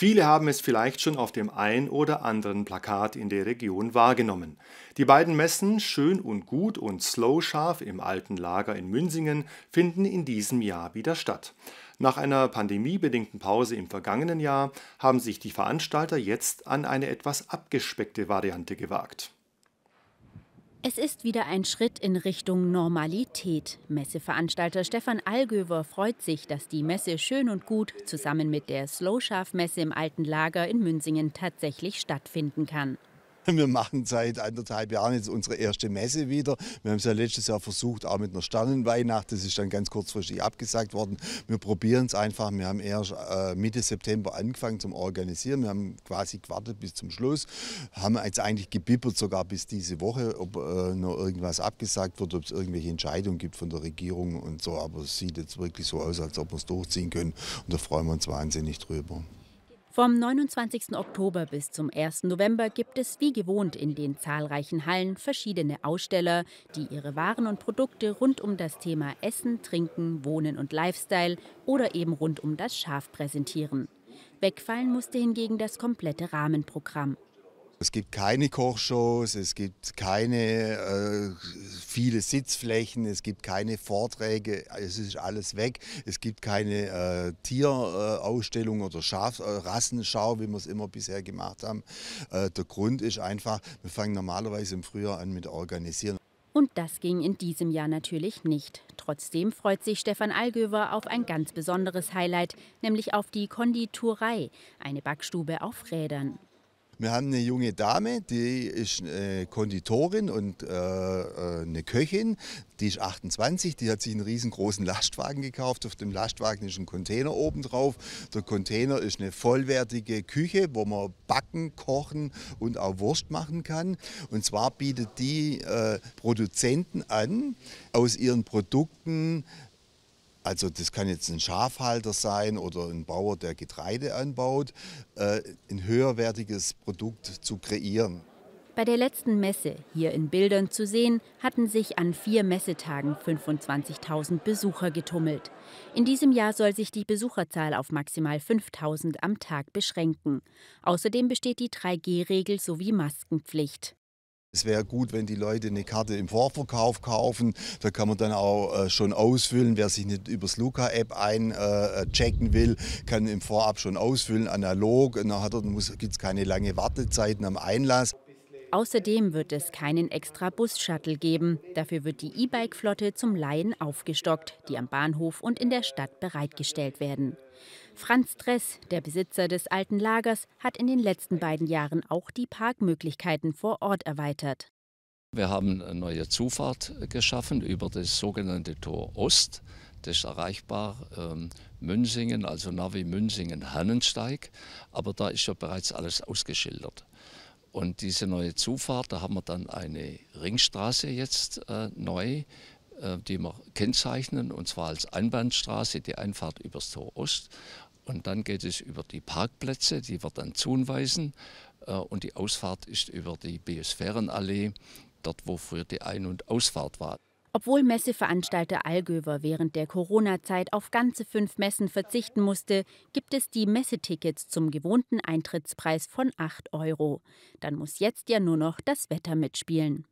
Viele haben es vielleicht schon auf dem ein oder anderen Plakat in der Region wahrgenommen. Die beiden Messen Schön und Gut und Slow Scharf im alten Lager in Münsingen finden in diesem Jahr wieder statt. Nach einer pandemiebedingten Pause im vergangenen Jahr haben sich die Veranstalter jetzt an eine etwas abgespeckte Variante gewagt. Es ist wieder ein Schritt in Richtung Normalität. Messeveranstalter Stefan Allgöver freut sich, dass die Messe Schön und Gut zusammen mit der Slowschaf-Messe im Alten Lager in Münsingen tatsächlich stattfinden kann. Wir machen seit anderthalb Jahren jetzt unsere erste Messe wieder. Wir haben es ja letztes Jahr versucht, auch mit einer Sternenweihnacht. Das ist dann ganz kurzfristig abgesagt worden. Wir probieren es einfach. Wir haben erst äh, Mitte September angefangen zum Organisieren. Wir haben quasi gewartet bis zum Schluss. Haben jetzt eigentlich gebippert sogar bis diese Woche, ob äh, noch irgendwas abgesagt wird, ob es irgendwelche Entscheidungen gibt von der Regierung und so. Aber es sieht jetzt wirklich so aus, als ob wir es durchziehen können. Und da freuen wir uns wahnsinnig drüber. Vom 29. Oktober bis zum 1. November gibt es wie gewohnt in den zahlreichen Hallen verschiedene Aussteller, die ihre Waren und Produkte rund um das Thema Essen, Trinken, Wohnen und Lifestyle oder eben rund um das Schaf präsentieren. Wegfallen musste hingegen das komplette Rahmenprogramm. Es gibt keine Kochshows, es gibt keine äh, viele Sitzflächen, es gibt keine Vorträge, es ist alles weg. Es gibt keine äh, Tierausstellung oder Schafrassenschau, äh, wie wir es immer bisher gemacht haben. Äh, der Grund ist einfach, wir fangen normalerweise im Frühjahr an mit Organisieren. Und das ging in diesem Jahr natürlich nicht. Trotzdem freut sich Stefan Allgöver auf ein ganz besonderes Highlight, nämlich auf die Konditurei, eine Backstube auf Rädern. Wir haben eine junge Dame, die ist äh, Konditorin und äh, äh eine Köchin. Die ist 28, die hat sich einen riesengroßen Lastwagen gekauft. Auf dem Lastwagen ist ein Container oben drauf. Der Container ist eine vollwertige Küche, wo man backen, kochen und auch Wurst machen kann. Und zwar bietet die äh, Produzenten an, aus ihren Produkten also das kann jetzt ein Schafhalter sein oder ein Bauer, der Getreide anbaut, äh, ein höherwertiges Produkt zu kreieren. Bei der letzten Messe, hier in Bildern zu sehen, hatten sich an vier Messetagen 25.000 Besucher getummelt. In diesem Jahr soll sich die Besucherzahl auf maximal 5.000 am Tag beschränken. Außerdem besteht die 3G-Regel sowie Maskenpflicht. Es wäre gut, wenn die Leute eine Karte im Vorverkauf kaufen. Da kann man dann auch äh, schon ausfüllen. Wer sich nicht übers Luca-App einchecken äh, will, kann im Vorab schon ausfüllen, analog. Dann gibt es keine lange Wartezeiten am Einlass. Außerdem wird es keinen extra Bus-Shuttle geben. Dafür wird die E-Bike-Flotte zum Laien aufgestockt, die am Bahnhof und in der Stadt bereitgestellt werden. Franz Dress, der Besitzer des alten Lagers, hat in den letzten beiden Jahren auch die Parkmöglichkeiten vor Ort erweitert. Wir haben eine neue Zufahrt geschaffen über das sogenannte Tor Ost. Das ist erreichbar ähm, Münsingen, also Navi Münsingen Hannensteig. Aber da ist ja bereits alles ausgeschildert. Und diese neue Zufahrt, da haben wir dann eine Ringstraße jetzt äh, neu, äh, die wir kennzeichnen, und zwar als Einbahnstraße, die Einfahrt übers Tor Ost. Und dann geht es über die Parkplätze, die wir dann zuweisen. Äh, und die Ausfahrt ist über die Biosphärenallee, dort wo früher die Ein- und Ausfahrt war. Obwohl Messeveranstalter Allgöver während der Corona-Zeit auf ganze fünf Messen verzichten musste, gibt es die Messetickets zum gewohnten Eintrittspreis von 8 Euro. Dann muss jetzt ja nur noch das Wetter mitspielen.